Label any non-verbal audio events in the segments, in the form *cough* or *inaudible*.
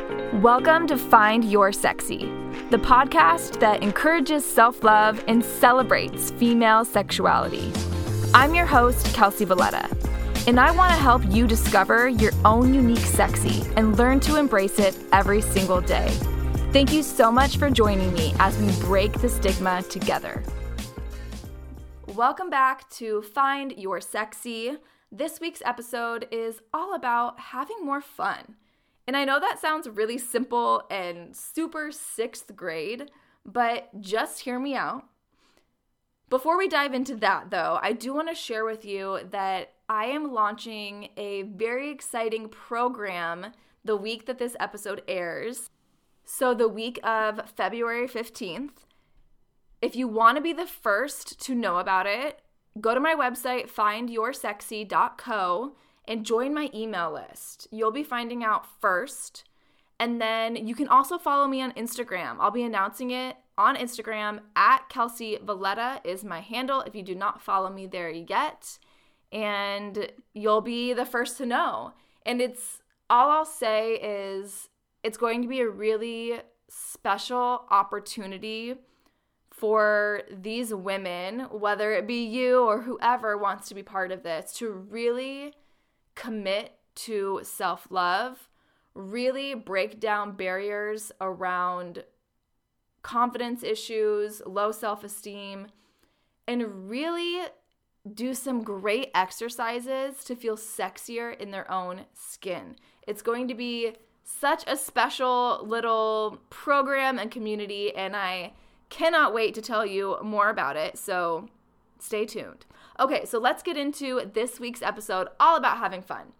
Welcome to Find Your Sexy, the podcast that encourages self love and celebrates female sexuality. I'm your host, Kelcy Valletta, and I want to help you discover your own unique sexy and learn to embrace it every single day. Thank you so much for joining me as we break the stigma together. Welcome back to Find Your Sexy. This week's episode is all about having more fun. And I know that sounds really simple and super sixth grade, but just hear me out. Before we dive into that, though, I do want to share with you that I am launching a very exciting program the week that this episode airs. So, the week of February 15th. If you want to be the first to know about it, go to my website, findyoursexy.co and join my email list. You'll be finding out first. And then you can also follow me on Instagram. I'll be announcing it on Instagram at Kelcy Valletta is my handle if you do not follow me there yet. And you'll be the first to know. And it's all I'll say is it's going to be a really special opportunity for these women, whether it be you or whoever wants to be part of this, to really commit to self love, really break down barriers around confidence issues, low self esteem, and really do some great exercises to feel sexier in their own skin. It's going to be such a special little program and community, and I cannot wait to tell you more about it. So stay tuned. Okay, so let's get into this week's episode all about having fun.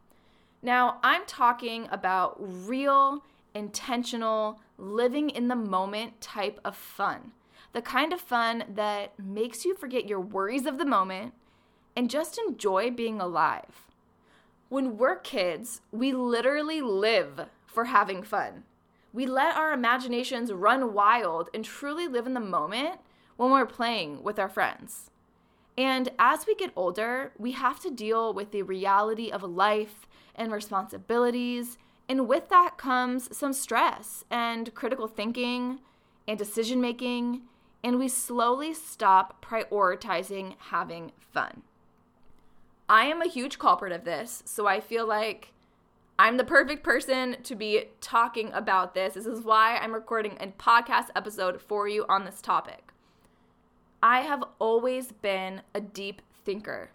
Now, I'm talking about real, intentional, living in the moment type of fun. The kind of fun that makes you forget your worries of the moment and just enjoy being alive. When we're kids, we literally live for having fun. We let our imaginations run wild and truly live in the moment when we're playing with our friends. And as we get older, we have to deal with the reality of life and responsibilities. And with that comes some stress and critical thinking and decision making. And we slowly stop prioritizing having fun. I am a huge culprit of this. So I feel like I'm the perfect person to be talking about this. This is why I'm recording a podcast episode for you on this topic. I have always been a deep thinker.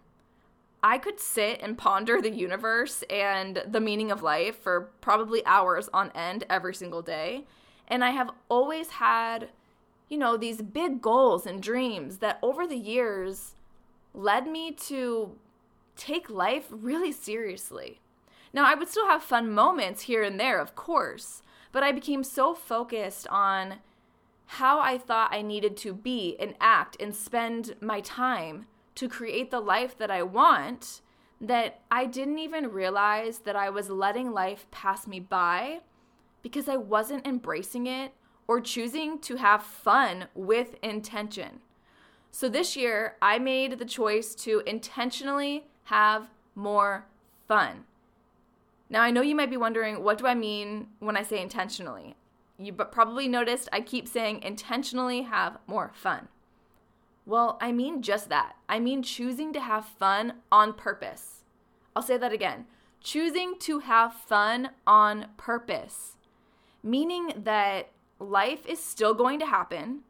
I could sit and ponder the universe and the meaning of life for probably hours on end every single day. And I have always had, you know, these big goals and dreams that over the years led me to take life really seriously. Now, I would still have fun moments here and there, of course, but I became so focused on how I thought I needed to be and act and spend my time to create the life that I want that I didn't even realize that I was letting life pass me by because I wasn't embracing it or choosing to have fun with intention. So this year, I made the choice to intentionally have more fun. Now, I know you might be wondering, what do I mean when I say intentionally? You probably noticed I keep saying intentionally have more fun. Well, I mean just that. I mean choosing to have fun on purpose. I'll say that again. Choosing to have fun on purpose, meaning that life is still going to happen.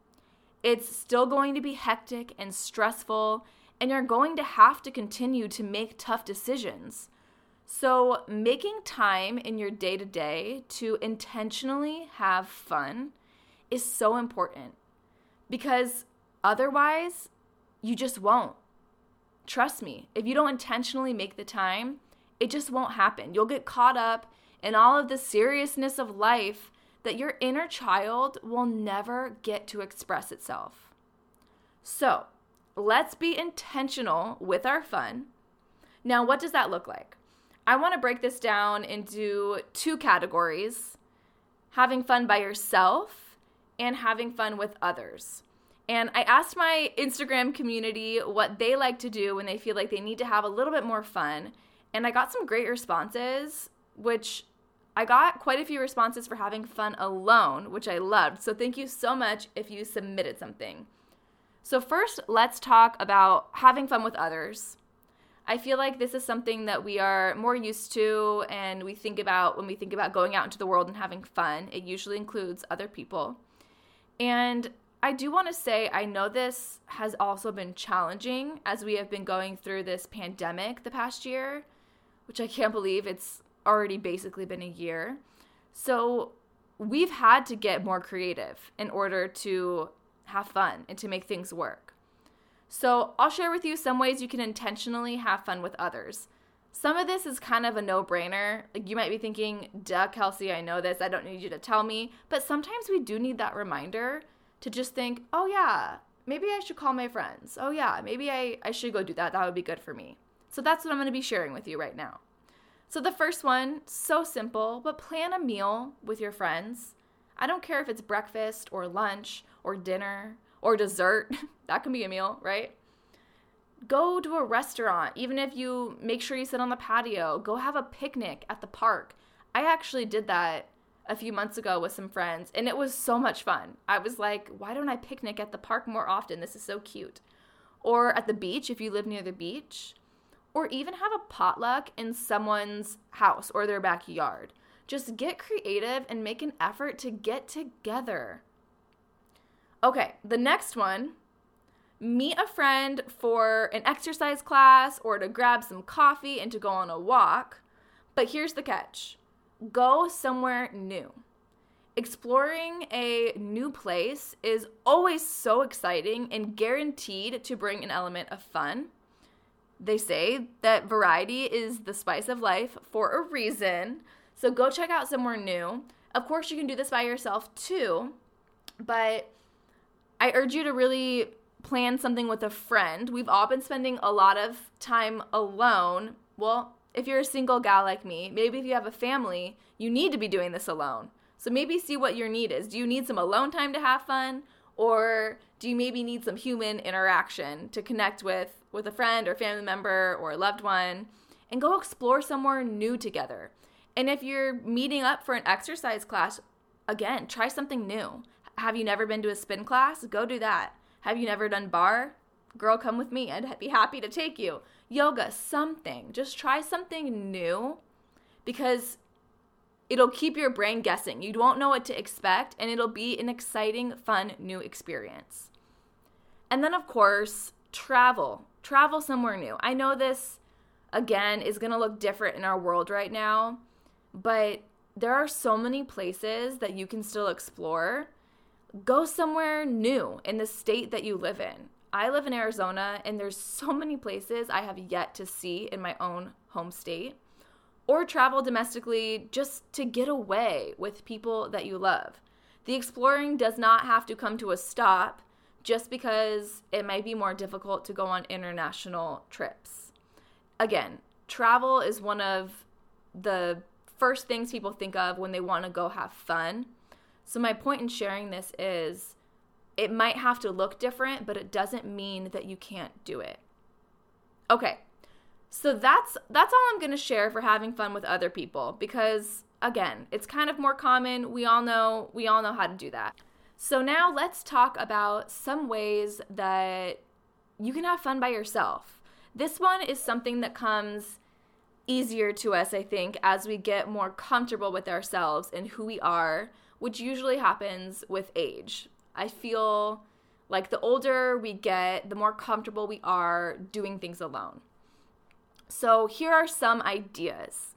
It's still going to be hectic and stressful, and you're going to have to continue to make tough decisions. So, making time in your day to day to intentionally have fun is so important because otherwise, you just won't. Trust me, if you don't intentionally make the time, it just won't happen. You'll get caught up in all of the seriousness of life that your inner child will never get to express itself. So, let's be intentional with our fun. Now, what does that look like? I want to break this down into two categories having fun by yourself and having fun with others. And I asked my Instagram community what they like to do when they feel like they need to have a little bit more fun. And I got some great responses, which I got quite a few responses for having fun alone, which I loved. So thank you so much if you submitted something. So, first, let's talk about having fun with others. I feel like this is something that we are more used to and we think about when we think about going out into the world and having fun. It usually includes other people. And I do want to say, I know this has also been challenging as we have been going through this pandemic the past year, which I can't believe it's already basically been a year. So we've had to get more creative in order to have fun and to make things work. So, I'll share with you some ways you can intentionally have fun with others. Some of this is kind of a no brainer. Like you might be thinking, duh, Kelcy, I know this. I don't need you to tell me. But sometimes we do need that reminder to just think, oh, yeah, maybe I should call my friends. Oh, yeah, maybe I, I should go do that. That would be good for me. So that's what I'm going to be sharing with you right now. So the first one, so simple, but plan a meal with your friends. I don't care if it's breakfast or lunch or dinner or dessert. *laughs* that can be a meal, right? Go to a restaurant, even if you make sure you sit on the patio. Go have a picnic at the park. I actually did that a few months ago with some friends, and it was so much fun. I was like, why don't I picnic at the park more often? This is so cute. Or at the beach if you live near the beach. Or even have a potluck in someone's house or their backyard. Just get creative and make an effort to get together. Okay, the next one meet a friend for an exercise class or to grab some coffee and to go on a walk. But here's the catch go somewhere new. Exploring a new place is always so exciting and guaranteed to bring an element of fun. They say that variety is the spice of life for a reason. So go check out somewhere new. Of course, you can do this by yourself too, but I urge you to really plan something with a friend. We've all been spending a lot of time alone. Well, if you're a single gal like me, maybe if you have a family, you need to be doing this alone. So maybe see what your need is. Do you need some alone time to have fun? Or do you maybe need some human interaction to connect with with a friend or family member or a loved one and go explore somewhere new together? And if you're meeting up for an exercise class, again, try something new. Have you never been to a spin class? Go do that. Have you never done barre? Girl, come with me. I'd be happy to take you. Yoga, something. Just try something new because it'll keep your brain guessing. You won't know what to expect, and it'll be an exciting, fun, new experience. And then, of course, travel. Travel somewhere new. I know this, again, is going to look different in our world right now but there are so many places that you can still explore. Go somewhere new in the state that you live in. I live in Arizona and there's so many places I have yet to see in my own home state. Or travel domestically just to get away with people that you love. The exploring does not have to come to a stop just because it might be more difficult to go on international trips. Again, travel is one of the first things people think of when they want to go have fun. So, my point in sharing this is it might have to look different, but it doesn't mean that you can't do it. Okay. So that's that's all I'm going to share for having fun with other people because again, it's kind of more common. We all know we all know how to do that. So now let's talk about some ways that you can have fun by yourself. This one is something that comes easier to us, I think, as we get more comfortable with ourselves and who we are, which usually happens with age. I feel like the older we get, the more comfortable we are doing things alone. So, here are some ideas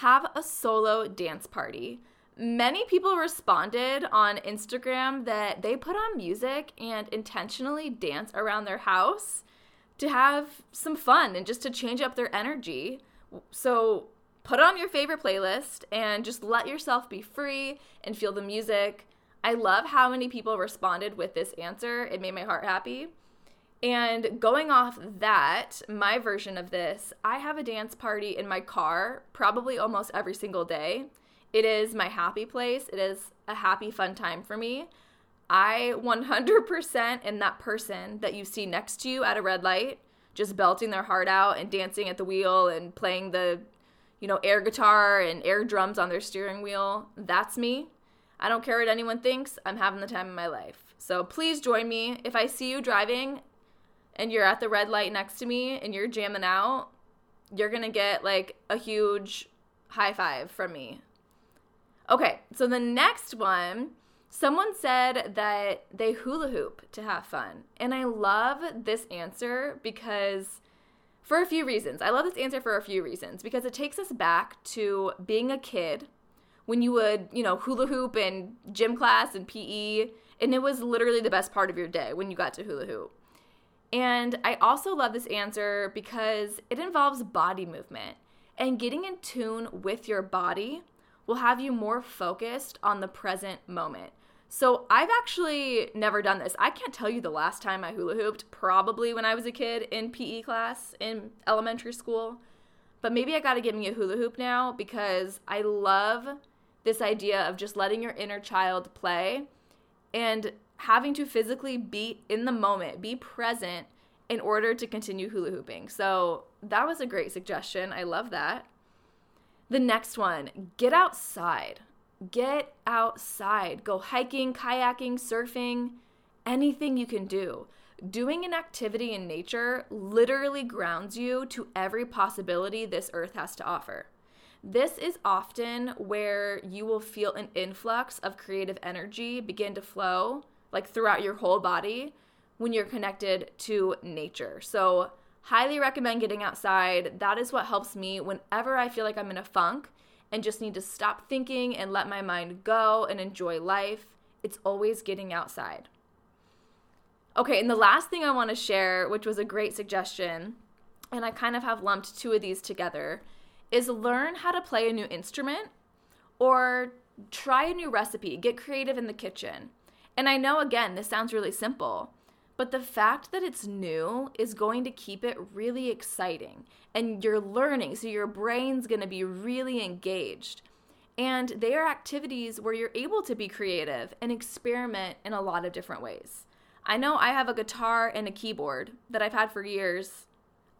have a solo dance party. Many people responded on Instagram that they put on music and intentionally dance around their house to have some fun and just to change up their energy. So put on your favorite playlist and just let yourself be free and feel the music. I love how many people responded with this answer. It made my heart happy. And going off that, my version of this, I have a dance party in my car probably almost every single day. It is my happy place. It is a happy, fun time for me. I 100% am that person that you see next to you at a red light just belting their heart out and dancing at the wheel and playing the you know, air guitar and air drums on their steering wheel. That's me. I don't care what anyone thinks. I'm having the time of my life. So please join me. If I see you driving and you're at the red light next to me and you're jamming out, you're going to get like a huge high five from me. Okay, so the next one, someone said that they hula hoop to have fun. And I love this answer because for a few reasons. I love this answer for a few reasons because it takes us back to being a kid when you would, you know, hula hoop in gym class and PE, and it was literally the best part of your day when you got to hula hoop. And I also love this answer because it involves body movement, and getting in tune with your body will have you more focused on the present moment. So I've actually never done this. I can't tell you the last time I hula hooped, probably when I was a kid in PE class in elementary school. But maybe I got to get me a hula hoop now because I love this idea of just letting your inner child play and having to physically be in the moment, be present in order to continue hula hooping. So that was a great suggestion. I love that. The next one get outside. Get outside. Go hiking, kayaking, surfing, anything you can do. Doing an activity in nature literally grounds you to every possibility this earth has to offer. This is often where you will feel an influx of creative energy begin to flow, like throughout your whole body, when you're connected to nature. So, highly recommend getting outside. That is what helps me whenever I feel like I'm in a funk and just need to stop thinking and let my mind go and enjoy life. It's always getting outside. Okay, and the last thing I want to share, which was a great suggestion, and I kind of have lumped two of these together, is learn how to play a new instrument or try a new recipe, get creative in the kitchen. And I know, again, this sounds really simple, but the fact that it's new is going to keep it really exciting. And you're learning, so your brain's going to be really engaged. And they are activities where you're able to be creative and experiment in a lot of different ways. I know I have a guitar and a keyboard that I've had for years.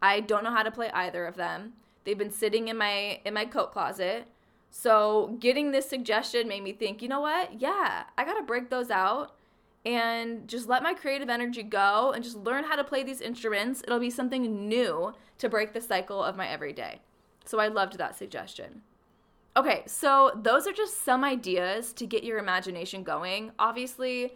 I don't know how to play either of them. They've been sitting in my in my coat closet. So, getting this suggestion made me think, you know what? Yeah, I got to break those out and just let my creative energy go and just learn how to play these instruments. It'll be something new to break the cycle of my everyday. So I loved that suggestion. Okay, so those are just some ideas to get your imagination going. Obviously,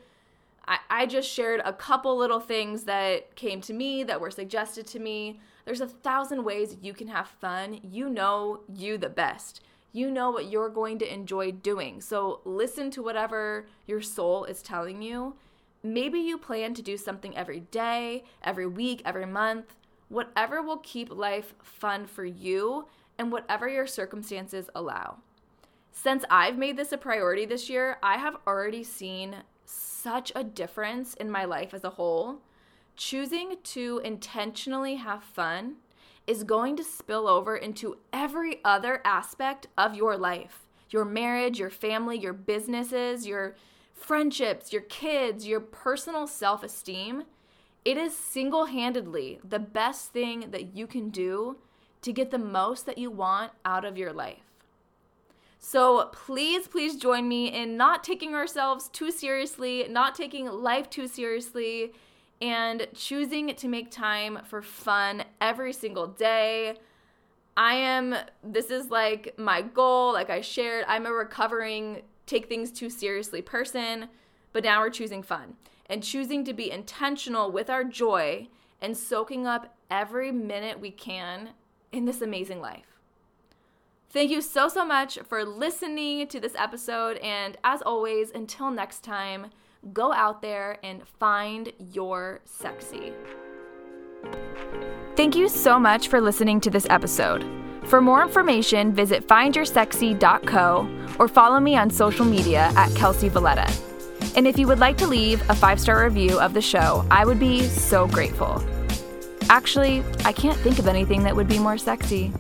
I, I just shared a couple little things that came to me that were suggested to me. There's a thousand ways you can have fun. You know you the best. You know what you're going to enjoy doing. So listen to whatever your soul is telling you. Maybe you plan to do something every day, every week, every month, whatever will keep life fun for you and whatever your circumstances allow. Since I've made this a priority this year, I have already seen such a difference in my life as a whole. Choosing to intentionally have fun is going to spill over into every other aspect of your life your marriage, your family, your businesses, your friendships, your kids, your personal self esteem. It is single handedly the best thing that you can do to get the most that you want out of your life. So please, please join me in not taking ourselves too seriously, not taking life too seriously, and choosing to make time for fun every single day. I am, this is like my goal. Like I shared, I'm a recovering, take things too seriously person, but now we're choosing fun and choosing to be intentional with our joy and soaking up every minute we can in this amazing life. Thank you so, so much for listening to this episode. And as always, until next time, go out there and find your sexy. Thank you so much for listening to this episode. For more information, visit findyoursexy.co or follow me on social media at Kelcy Valletta. And if you would like to leave a five star review of the show, I would be so grateful. Actually, I can't think of anything that would be more sexy.